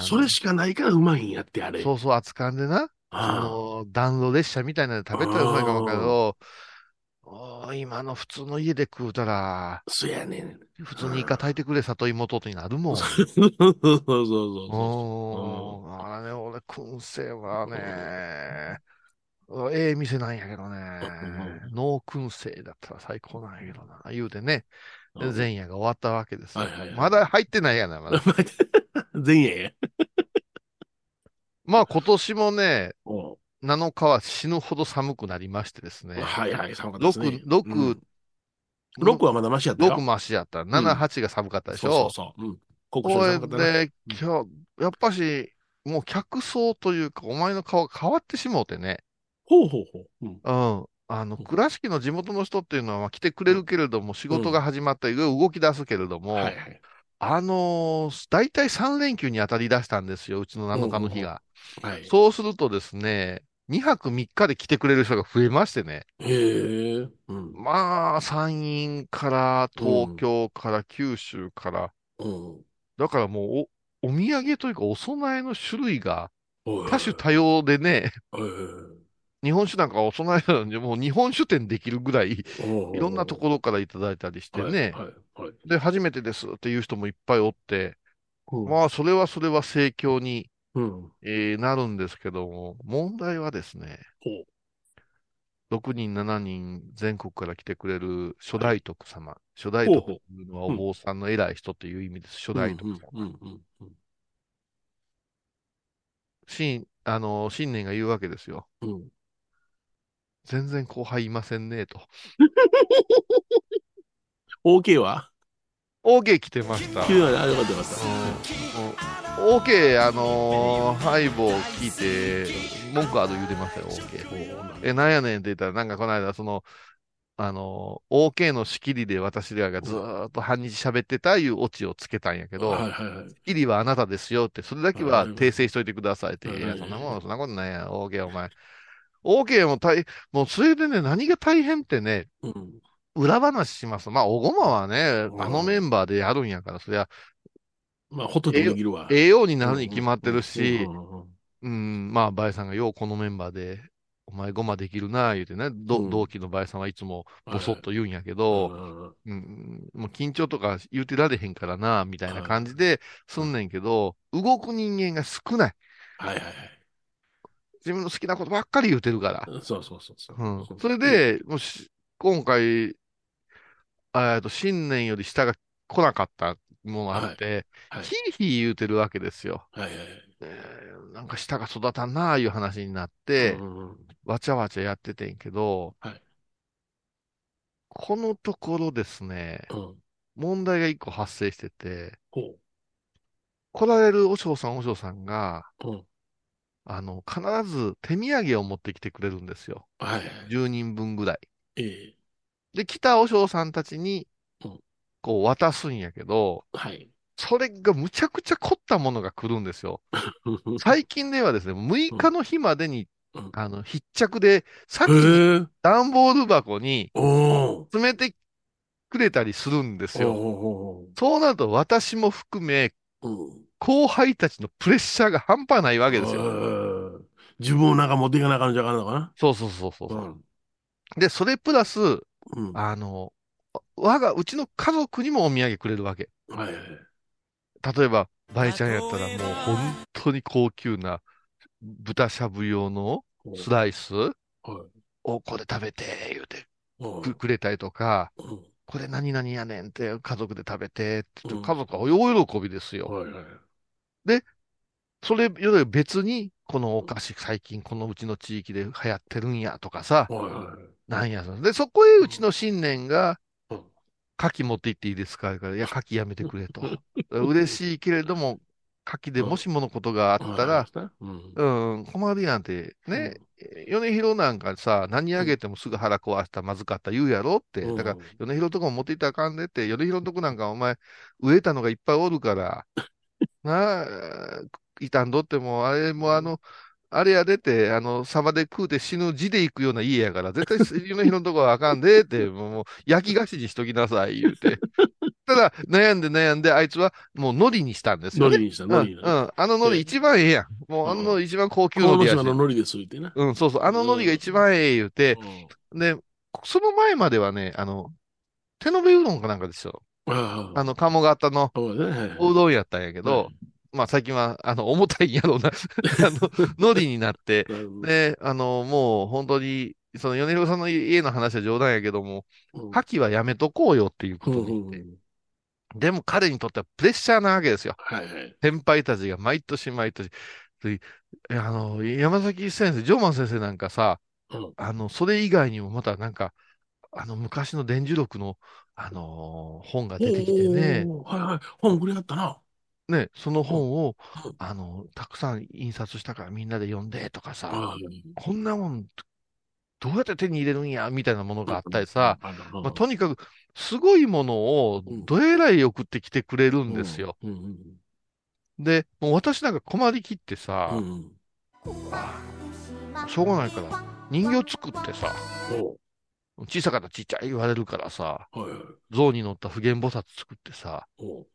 それしかないからうまいんやって、あれ。そうそう扱んでな、ああの、暖炉列車みたいなので食べたらうまいかもけど、今の普通の家で食うたら、そやねん。普通にイカ炊いてくれ、里芋とになるもん。そうそうそうそうあれ、俺、燻製はね、ええ店なんやけどね、脳燻製だったら最高なんやけどな、言うてね、前夜が終わったわけですまだ入ってないやな、まだ。前夜や。まあ今年もね、お7日は死ぬほど寒くなりましてですね、はいはい、寒かったですね。6、6、6はまだマシやったよ。6マシやった。7、8が寒かったでしょ？そうそうそう。うん。国これ書寒かったね。で、今日、やっぱし、もう客層というか、お前の顔が変わってしもうてね。ほうほうほう。うん。うん。あの、倉敷の地元の人っていうのはまあ来てくれるけれども、仕事が始まったり、動き出すけれども、はいはい。あのー、大体3連休に当たり出したんですよ、うちの7日の日が。はい。そうするとですね、2泊3日で来てくれる人が増えましてね。へえ。うん。まあ、山陰から、東京から、九州から、うん。だからもうお、お土産というかお供えの種類が多多種多様でね、へ日本酒なんかお供えなのにもう日本酒店できるぐらい、え。いろんなところからいただいたりしてね。で、初めてですっていう人もいっぱいおって、うんまあ、それはそれは盛況に、うん。えーなるんですけども、問題はですね、ほ6人、7人、全国から来てくれる諸大徳様。諸大徳というのはお坊さんの偉い人という意味です。諸う。大徳様。うんうんうん新、あの、新年が言うわけですよ。うん。うん。全然後輩いませんね、と。OK は OK 来てました。急なあ、よかったよかった。うんうん OK、あのーハイボー聞いて、文句ある言うてましたよ、OK。え、なんやねんって言ったら、なんかこの間、その、あのー OK の仕切りで私らがずーっと半日喋ってたいうオチをつけたんやけど、はいはいはい。仕切りはあなたですよって、それだけは訂正しといてくださいって。はいいや、そんなもん、そんなことないやん、OK お前。OK も大、もうそれでね、何が大変ってね、うん。裏話します。まあ、おごまはね、うんあのメンバーでやるんやから、そりゃ、まあ、ほっといてもできるわ。栄養になるに決まってるしう、んまあ、バイさんがようこのメンバーで、お前ごまできるな、言うてね、どうん同期のバイさんはいつもボソッと言うんやけうど、んうんうん、もう緊張とか言うてられへんからな、みたいな感じですんねんけど、動く人間が少ない。はいはい自分の好きなことばっかり言うてるから。はい。そうそうそうそう。うん。それで、もし、今回、えっと、新年より下が来なかったっもあって、はい。ヒーヒー言うてるわけですよ。はいはい。えーなんか舌が育たんなあいう話になって、うんうんわちゃわちゃやっててんけど、はいこのところですね、うん。問題が一個発生してて、ほ来られるお嬢さんお嬢さんが、う。うん。あの、必ず手土産を持ってきてくれるんですよ。はいはい。10人分ぐらい。ええ。で、来たお嬢さんたちにうん、こう渡すんやけど、はい。それがむちゃくちゃ凝ったものが来るんですよ。最近ではですね、6日の日までに、うんあの、必着で、さっき。段ボール箱に。詰めてくれたりするんですよ。おそうなると私も含め、ーうん。後輩たちのプレッシャーが半端ないわけですよ。よ。自分をなんか持っていかなあかんじゃあかんのかな。そうそうそうそう。うん。で、それプラス、あの、我が、うちの家族にもお土産くれるわけ。いはい。例えば、バイちゃんやったらもう本当に高級な豚しゃぶ用のスライスはい。をこれ食べて、言うてうんくくれたりとか、うんこれ何々やねんって家族で食べてって家族は大喜びですよ。はいはい。それより別に、このお菓子最近このうちの地域で流行ってるんやとかさ、はいはい。なんやで、そこへうちの新年がうん、牡蠣持って行っていいですか？いや、牡蠣やめてくれと。嬉しいけれども、牡蠣でもしものことがあったら、うん。うん、困るやんって、ね、米広なんかさ、何あげてもすぐ腹壊した、まずかった言うやろって。うん。だから、米広とこも持っていったらあかんでって、米広とこなんかお前、植えたのがいっぱいおるから、なあ、傷んどっても、あれもあの、あれやでって、あの、サバで食うて死ぬ字で行くような家やから、絶対米広のとこはあかんで って、もう焼き菓子にしときなさい、言うて。ただ、悩んで悩んで、あいつはもう海苔にしたんですよね。海苔にした、うん、海苔に。うん。あの海苔一番ええやん。もうあの海苔一番高級こ海苔やし。の島の海苔ですいてな。うん、そうそう。あの海苔が一番ええ言うて、で、その前まではね、あの、手延べうどんかなんかですよ。ああの、鴨型のそうどんやったんやけど、まあ最近は、あの、重たいんやろうな。あの、海苔になって、うんで、あの、もう本当に、その米広さんの家の話は冗談やけども、うん牡蠣はやめとこうよっていうことに言って。でも彼にとってはプレッシャーなわけですよ。はいはい。先輩たちが毎年毎年。であの、山崎先生、ジョーマン先生なんかさ、うんあの、それ以外にもまたなんか、あの、昔の伝授録の、あのー本が出てきてね、はいはい。本くれはったな。ね、その本をうん、あの、たくさん印刷したからみんなで読んでとかさ、あこんなもん、どうやって手に入れるんや、みたいなものがあったりさ、あのまあ、とにかく、すごいものをうん。どえらい送ってきてくれるん。ですよ。うん。うん。で、もう私なん。か困りきってさ、うん。うん。しょうがないから、人形作ってさ、お小さかったらちっちゃい言われるからさ、はいはい。象に乗った普賢菩薩作ってさ、お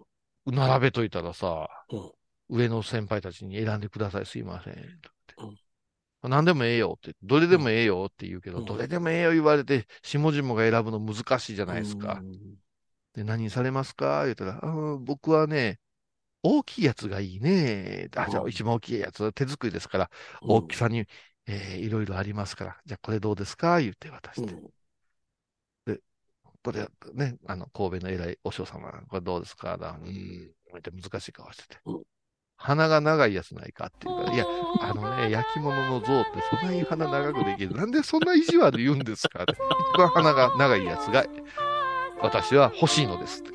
並べといたらさ、お上の先輩たちに選んでください、すいません。とかって何でもええよって、どれでもええよって言うけど、うん。どれでもええよ言われて、下々が選ぶの難しいじゃないですか。うん。で、何されますか？言ったら、僕はね、大きいやつがいいね。あ、じゃあうん。一番大きいやつ、手作りですから、大きさに、えーいろいろありますから、じゃあこれどうですか？言って渡して。うんこれ、ね、あの、神戸の偉いお嬢様、これどうですかだうん、見て難しい顔してて。うん。鼻が長いやつないかって言うから、いや、あのね、焼き物の像ってそんなに鼻長くできる。なんでそんな意地悪言うんですかって。一番鼻が長いやつが、私は欲しいのですって。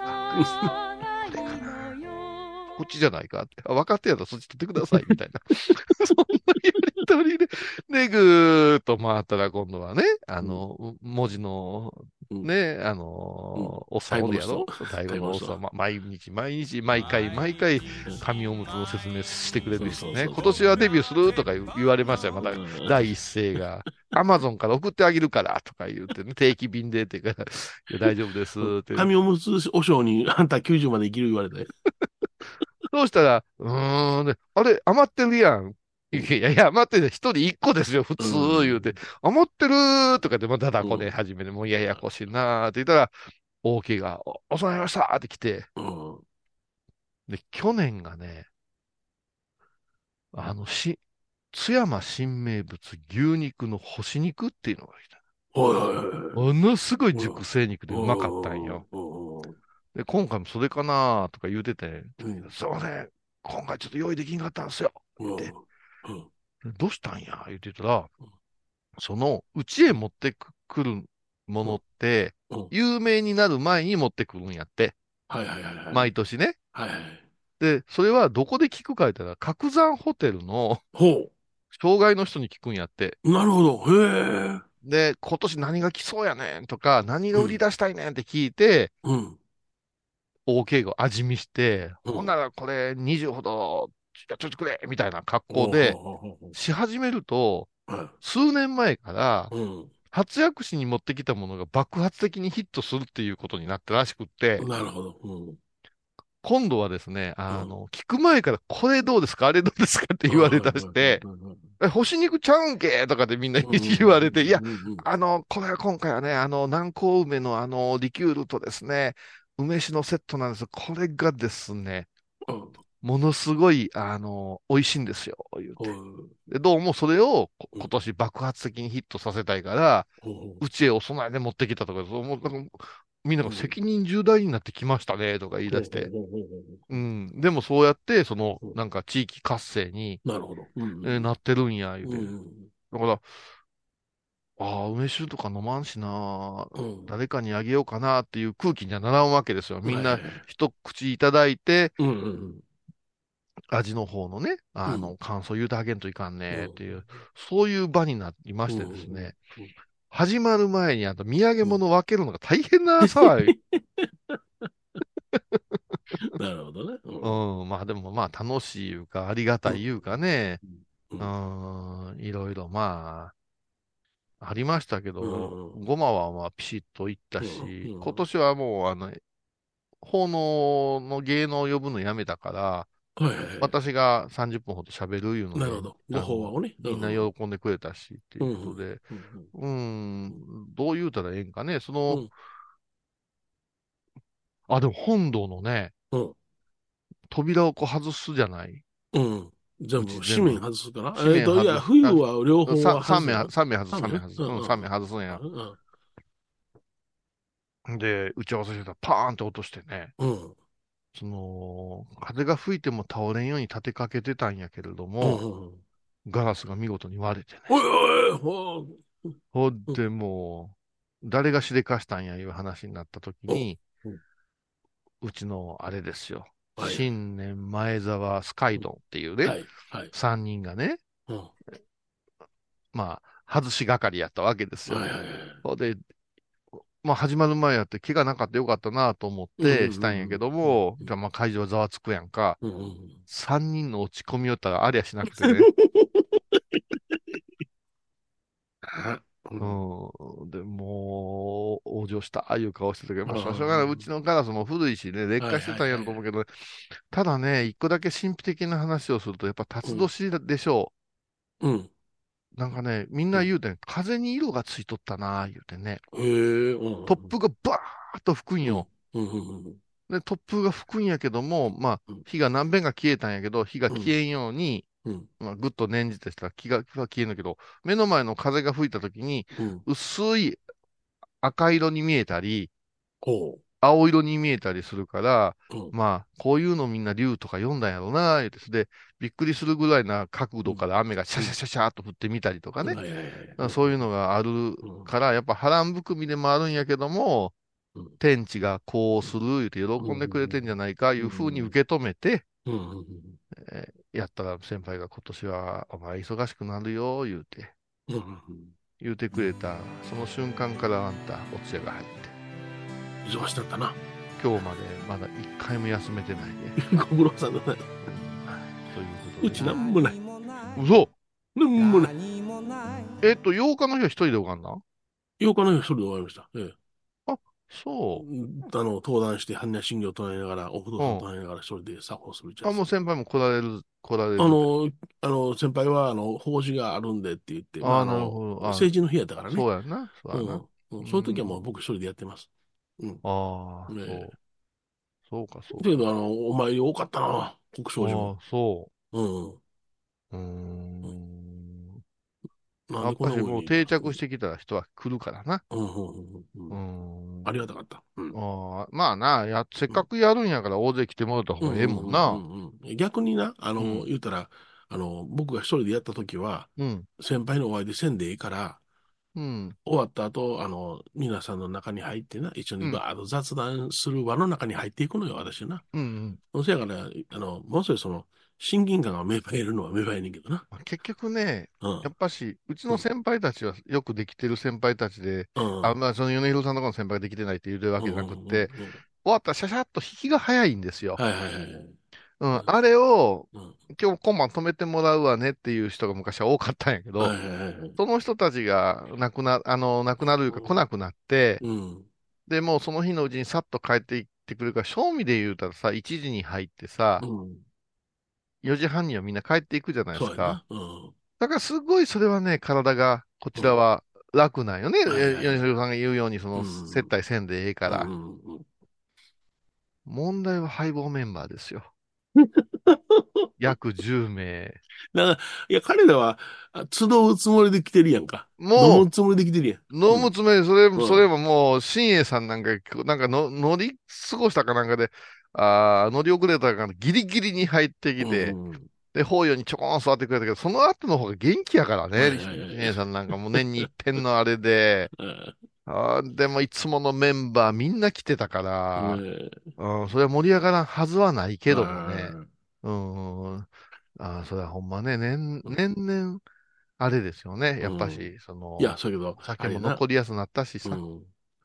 あこっちじゃないかって。あ分かってやったらそっち取ってください、みたいな。そんなやりとりで。で、ぐーっと回ったら今度はね、あの、文字の、うんね、あの、おっさんおるやろ？買い物のおっさ毎日、毎日、毎回、毎回、紙おむつの説明してくれる人ね。今年はデビューするとか言われましたよ、まだ。うん第一声が、アマゾンから送ってあげるからとか言ってね、定期便でって言うか大丈夫ですって。紙おむつお尚にあんた90まで生きる言われて。そうしたら、うーん、であれ、余ってるやん。いやいや余ってる。一人一個ですよ、普通、うん言うて。余ってるとかで、まただこね始めて、もうややこしいなーって言ったら、大木が、お、お世話になりましたって来て、うんで、去年がね、あの、し、津山新名物牛肉の干し肉っていうのが来た。ものすごい熟成肉でうまかったんよ。うん。うんで、今回もそれかなとか言うてて、うん。すいません、今回ちょっと用意できんかったんですよ。うん。でうん。どうしたんや？言ってたらうん、その、うちへ持ってくるものってうん、有名になる前に持ってくるんやって、はいはいはいはい。毎年ね。はいはい。で、それはどこで聞くか言ったら、角山ホテルのほ障害の人に聞くんやって。う。なるほど。へえ。で、今年何が来そうやねんとか、何が売り出したいねんって聞いて、うん。大敬語味見して、うんほんならこれ20ほど、ちょちょっとくれみたいな格好で、し始めると、数年前からい。うん。初薬師に持ってきたものが爆発的にヒットするっていうことになったらしくって、なるほど。うん。今度はですね、あの、聞く前からこれどうですかあれどうですかって言われだして、干し肉ちゃうんけとかでみんな言われて、いや、うんうんあの、これは今回はね、あの、南高梅のあの、リキュールとですね、梅酒のセットなんです。これがですね、うんものすごい、あの、美味しいんですよ、言うて。うんで、どうもそれを今年爆発的にヒットさせたいから、うちへお供えで持ってきたとか、そうもうなんかみんなが責任重大になってきましたね、とか言い出して。ほうん。でもそうやって、そのう、んなんか地域活性に、なるほど。うんえーなってるんや、言うて。うんだから、ああ、梅酒とか飲まんしな、うん。誰かにあげようかなっていう空気にはならんわけですよ。みんな一口いただいて、うんうん味の方のね、あうの、感想言うてあげんといかんうん。ねっていう、そういう場になりましてですね、うんうん始まる前にあと土産物分けるのが大変な騒ぎ。なるほどね。うん。うん、まあでもまあ楽しいいうか、ありがたいいうかね、ううん。ん、いろいろまあ、ありましたけど、うんうん。ごまはまあピシッといったし、うんうん。今年はもうあの、奉納の芸能を呼ぶのやめたから、はいはいはい。私が30分ほど喋るいうので、ね。みんなよ喜んでくれたし、っていうことで、うん。うん、どう言うたらええんかね、その、うん。あ、でも本堂のね、うん。扉をこう外すじゃない？うん。全部、うち全部紙面外すかな紙面えっと、いや、外す冬は両方さは外す三面外す、三三面面外す。うん、うんうん三面外すんや。うんで、打ち合わせしてたらパーンって落としてね、うん。その、風が吹いても倒れんように立てかけてたんやけれどうんも。ガラスが見事に割れてね。おいおいおいほんでもう、誰がしでかしたんやいう話になった時にうちのあれですよ。はい新年前澤スカイドンっていうね、はい。はい。三人がね、うんまあ、外し係やったわけですよ。はいはいはい。で、まあ始まる前やって怪我なかったよかったなと思っうんうんうんてしたんやけども、じゃあまあ会場はざわつくやんか。うんうん三人の落ち込みよったらありゃしなくてね。うん。うん。で、もう、往生した、ああいう顔してたけど、まあ、うんしょうがない。うちのガラスも古いしね、劣化してたんやろと思うけど、ただね、一個だけ神秘的な話をすると、やっぱ、辰年でしょうん。う。なんかね、みんな言うてん、風に色がついとったな、言うてね。へえ。うん突風がバーッと吹くんよ。うんうんうん。で、突風が吹くんやけども、まあうん、火が何遍か消えたんやけど、火が消えんように、うんまあ、ぐっと念じてしたら気が火が消えんだけど、目の前の風が吹いたときに、うん。薄い赤色に見えたり、ほ青色に見えたりするから、う。うん。まあ、こういうのみんな竜とか読んだんやろな、言うてで、びっくりするぐらいな角度から雨がシャシャシャシャーっと降ってみたりとかね。からそういうのがあるから、やっぱ波乱含みでもあるんやけども、うん天地がこうする、言うて喜んでくれてんじゃないか、いうふうに受け止めて、うんうんうんやったら先輩が今年はお前忙しくなるよ、言うて、うんうん言うてくれた、その瞬間からあんた、お通夜が入って、うん。忙しかったな。今日までまだ一回も休めてないね。ご苦労さんだね。ということで。うちなんもない。嘘なんもない。えっと、8日の日は一人でおかんな8日の日一人で終わりました。ええ。そう。あの、登壇して般若心経を唱えながら、お不動産を唱えながら一人で作法するあ、もう先輩も来られる、来られる。あの、あの、先輩は、あの、法事があるんでって言って、まあーなるほどあ政治の日やったからね。そうやな。そうやな。うんうんそういう時はもう僕一人でやってます。ああ、ねそう。そうか、そうだけど、あの、お参り多かったな、国章寺あも。あ、そうん。う。うーん。まやっぱりもう定着してきたら人は来るからな。うんうんうんうんうーん。ありがたかった。うん。あーまあな、や、せっかくやるんやから大勢来てもらった方がええもんな。うんうんうん逆にな、あの、うん言うたら、あの、僕が一人でやった時は、うん。先輩のお会いでせんでいいから、うん。終わった後、あの、皆さんの中に入ってな、一緒うんにバーッと雑談する輪の中に入っていくのよ、私な。うんそやから、あの、もうそれその、親近感が芽生えるのは芽生えねんけどな。うん。結局ね、うんやっぱし、うちの先輩たちはよくできてる先輩たちで、うん。あ、まあ、その米広さんとかの先輩ができてないって言うわけじゃなくて、終わったらシャシャッと引きが早いんですよ。はいはいはい。うん。あれを、うん今日今晩止めてもらうわねっていう人が昔は多かったんやけど、はいはいはいはい。その人たちが亡くな、あの、亡くなるいうか来なくなって、うん。で、もうその日のうちにさっと帰っていってくるから、正味で言うたらさ、1時に入ってさ、うん。4時半にはみんな帰っていくじゃないですか。そうん。だからすごいそれはね、体が、こちらは楽なんよね。米広さんが言うように、その、うん接待せんでええから。うんうんうん問題は敗北メンバーですよ。約10名。だから、いや、彼らは、あ集うつもりで来てるやんか。飲もうむ、つもりで来てるやん。飲むつもり、それ、うんそれももう、新栄さんなんか、なんかの乗り過ごしたかなんかで、あー乗り遅れたかな、ギリギリに入ってきて、うんうん。で、法要にちょこん座ってくれたけど、その後の方が元気やからね、はいはいはい。新栄さんなんかもう年に一遍のあれで、うん。あーでもいつものメンバーみんな来てたから、うん。うん、それは盛り上がらんはずはないけどもね。うん。あーそれはほんまね、年、年々、あれですよね。やっぱし、その、いや、そうやけど、酒も残りやすくなったしさ。うん。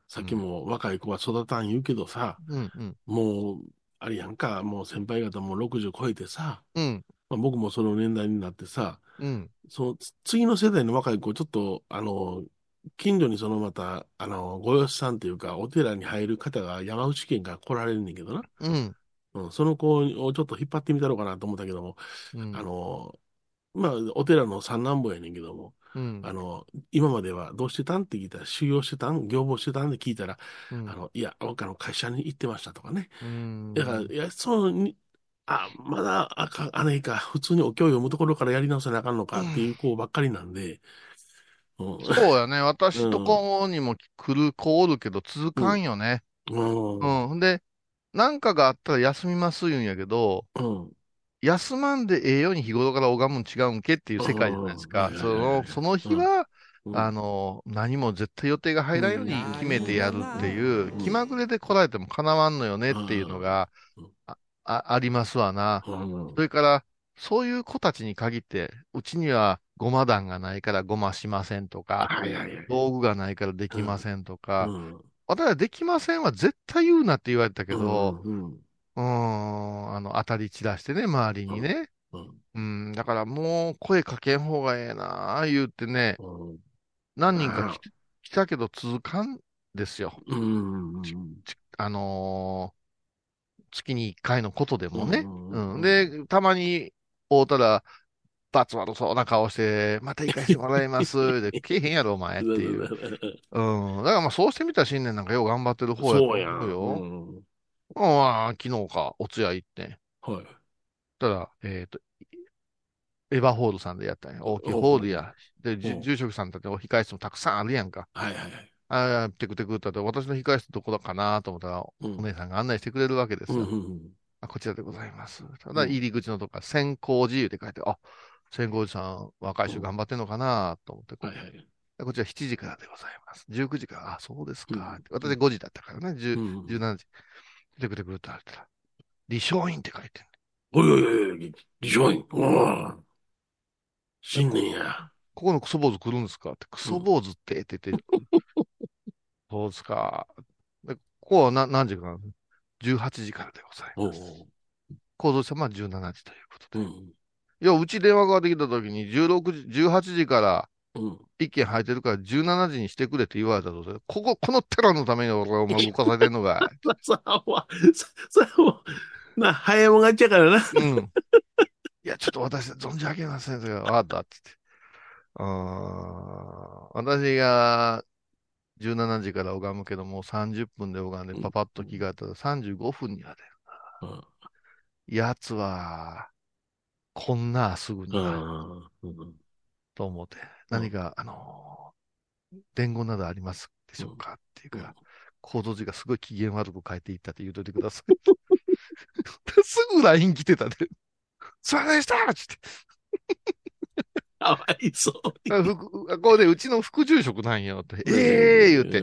さっきも若い子は育たん言うけどさ、うん、うん、もう、あれやんか、もう先輩方も60超えてさ、うん、まあ、僕もその年代になってさ、うん、そのつ次の世代の若い子、ちょっと、あの、近所にそのまた、あの、ご養子さんっていうか、お寺に入る方が山口県から来られるねんけどな。うん、うん、その子をちょっと引っ張ってみたろうかなと思ったけども、うん。あの、まあ、お寺の三男坊やねんけども、うん、あの、今まではどうしてたんって聞いたら、修行してたん業務してたんって聞いたら、うんあの、いや、僕あの会社に行ってましたとかね。うんだから、いや、そのに、あ、まだ、あかん、あれか、普通にお経を読むところからやり直さなあかんのかっていう子ばっかりなんで、うん。そうやね。私とこにも来る子おるけど、続かんよね。うん。うん。で、なんかがあったら休みます言うんやけど、うん。休まんでええように日頃から拝むん違うんけっていう世界じゃないですか。うん。その、その日は、うん。あの、何も絶対予定が入らんように決めてやるっていうう、ん。気まぐれで来られても叶わんのよねっていうのがうん、あ、あありますわな。うん。それから、そういう子たちに限って、うちにはごま団がないからごましませんとか。道具がないからできませんとか、うん。私はできませんは絶対言うなって言われたけど、うんあの、当たり散らしてね、周りにね。うんうん、だからもう声かけん方がええなあ言ってね、うん何人か来て来たけど続かんですよ。うんうんちあのー月に1回のことでもね。うんうん。で、たまに会うたら、罰悪そうな顔して、また行かしてもらいます。で、けえへんやろ、お前っていう。うん。だからまあ、そうしてみたら新年なんかよう頑張ってる方やと思そうやん。うよ。ああ昨日か、お通夜行って。はい。ただ、えっ、と、エヴァホールさんでやったんや。大きいホールや。で、じ住職さんたちお控え室もたくさんあるやんか。はいはいはい。ああ、テクテクって言ったら、私の控え室どこだかなと思ったら、うんお姉さんが案内してくれるわけですよ。うんうんあこちらでございます。ただ、入り口のとこから、先行寺って書いて、あ、先行寺さん、若い人頑張ってんのかなと思って、はいはい。こちら7時からでございます。19時から、あ、そうですか。うん私5時だったからね、10うん17時。テクテクって言ったら、李承院って書いてる。おいおいおい、李承院。うん新年や。ここのクソ坊主来るんですかって、クソ坊主ってって言って、そうですか。でここはな何時から？なの ?18 時からでございます。構造様は17時ということで。うん。いや、うち電話がかかってきたときに、16時、18時からうん。一件入ってるから17時にしてくれって言われたとここ、この寺のために俺はお前動かされてんのかい。さあ、もう、ささあ、もう、な、早いもん勝ちやからな。うん。いや、ちょっと私、存じ上げません。わかったって言って。あー私が17時から拝むけども、30分で拝んでパパッと着替えたら35分には出る。うんやつは、こんなすぐにうは、ん。うんと思って、うん何か、あのー伝言などありますでしょうかっていうから、構造字がすごい機嫌悪く変えていったって言うといてください。すぐ LINE 来てたで。すいませんでしたつって。かわいそうあふくこれでうちの副住職なんよって。ええ言って。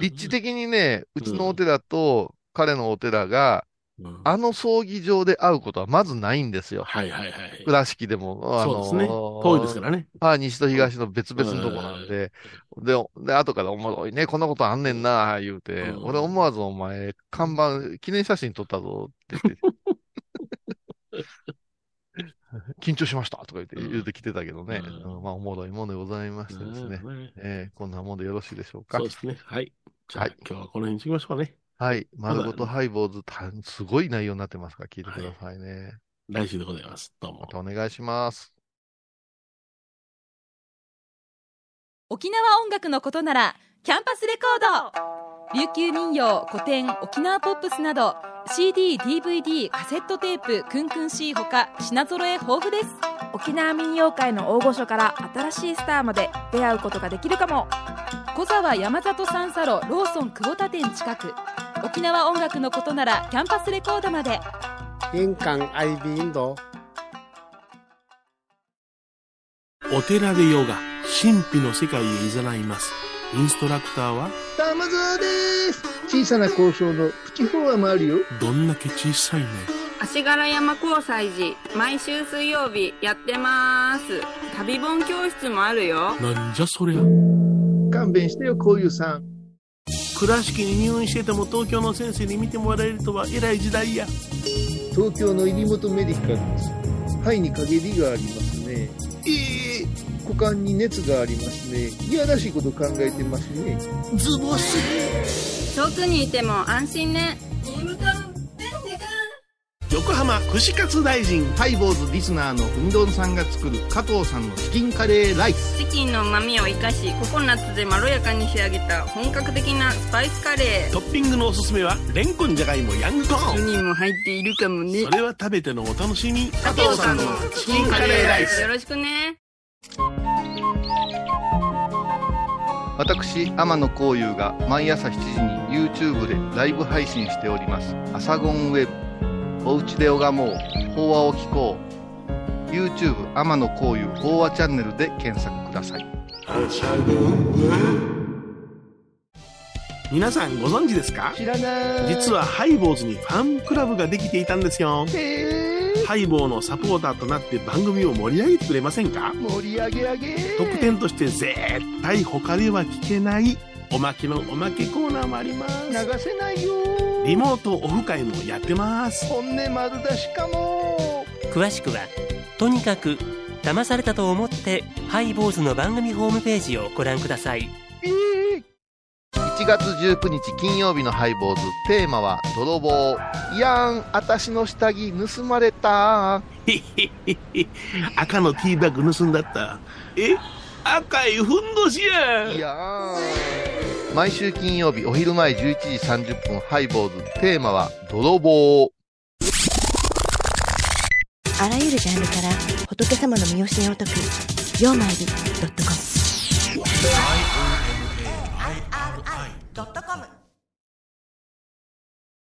立地的にね、うちのお寺と彼のお寺が、うんあの葬儀場で会うことはまずないんですよ。はいはいはい。倉敷でも、あのそうですね。遠いですからね。あ西と東の別々のとこなんで、で、で、後からおもろいね、こんなことあんねんな、言うて、うん俺思わずお前、看板、記念写真撮ったぞって言って、緊張しましたとか言って、うん言うてきてたけどね、うんうんまあ、おもろいものでございましてですね、うんねえーこんなもんでよろしいでしょうかそう。ですね。はい。じゃあ、はい今日はこの辺にしましょうかね。はい。丸ごとハイボーズ、たすごい内容になってますか？ら、聞いてくださいね。来週でございます。どうもま。たお願いします。沖縄音楽のことならキャンパスレコード琉球民謡古典沖縄ポップスなど CDDVD カセットテープクンクン C ほか品揃え豊富です。沖縄民謡界の大御所から新しいスターまで出会うことができるかも。小沢山里三佐路ローソン久保田店近く。沖縄音楽のことならキャンパスレコードまで。印鑑 IB インド。お寺でヨガ、神秘の世界へ誘います。インストラクターは、玉沢です。小さな交渉のプチフォアもあるよ。どんだけ小さいね。足柄山交際時毎週水曜日やってます。旅本教室もあるよ。なんじゃそりゃ。勘弁してよこういうさん。倉敷に入院してても東京の先生に見てもらえるとは偉い時代や。東京の入本メディカルです。肺に陰りがありますね。ええ股間に熱がありますね。いやらしいこと考えてますね。ズボス遠くにいても安心ね。横浜串カツ大臣。ハイボーズリスナーのうみどんさんが作る加藤さんのチキンカレーライス。チキンの旨味を生かしココナッツでまろやかに仕上げた本格的なスパイスカレー。トッピングのおすすめは、レンコンじゃがいもヤングコーン。4人も入っているかもね。それは食べてのお楽しみ。加藤さんのチキンカレーライス。よろしくね私天野幸雄が毎朝7時に YouTube でライブ配信しております「アサゴンウェブ」「おうちで拝もう。法話を聞こう」YouTube 天野幸雄法話チャンネルで検索ください。皆さんご存知ですか？知らない。実はハイボーズにファンクラブができていたんですよ。へえハイボーのサポーターとなって番組を盛り上げてくれませんか？盛り上げ上げ。特典として絶対他では聞けないおまけのおまけコーナーもあります。流せないよ。リモートオフ会もやってます。本音丸出しかも。詳しくはとにかく騙されたと思ってハイボーズの番組ホームページをご覧ください。ええ1月19日金曜日のハイボーズ、テーマは泥棒。いやん、あたしの下着盗まれた。赤のティーバッグ盗んだった。え？赤いふんどしやいやーん。毎週金曜日お昼前11時30分ハイボーズ、テーマは泥棒。あらゆるジャンルから仏様の身教えを解く「曜マイルドットコム」ドットコム。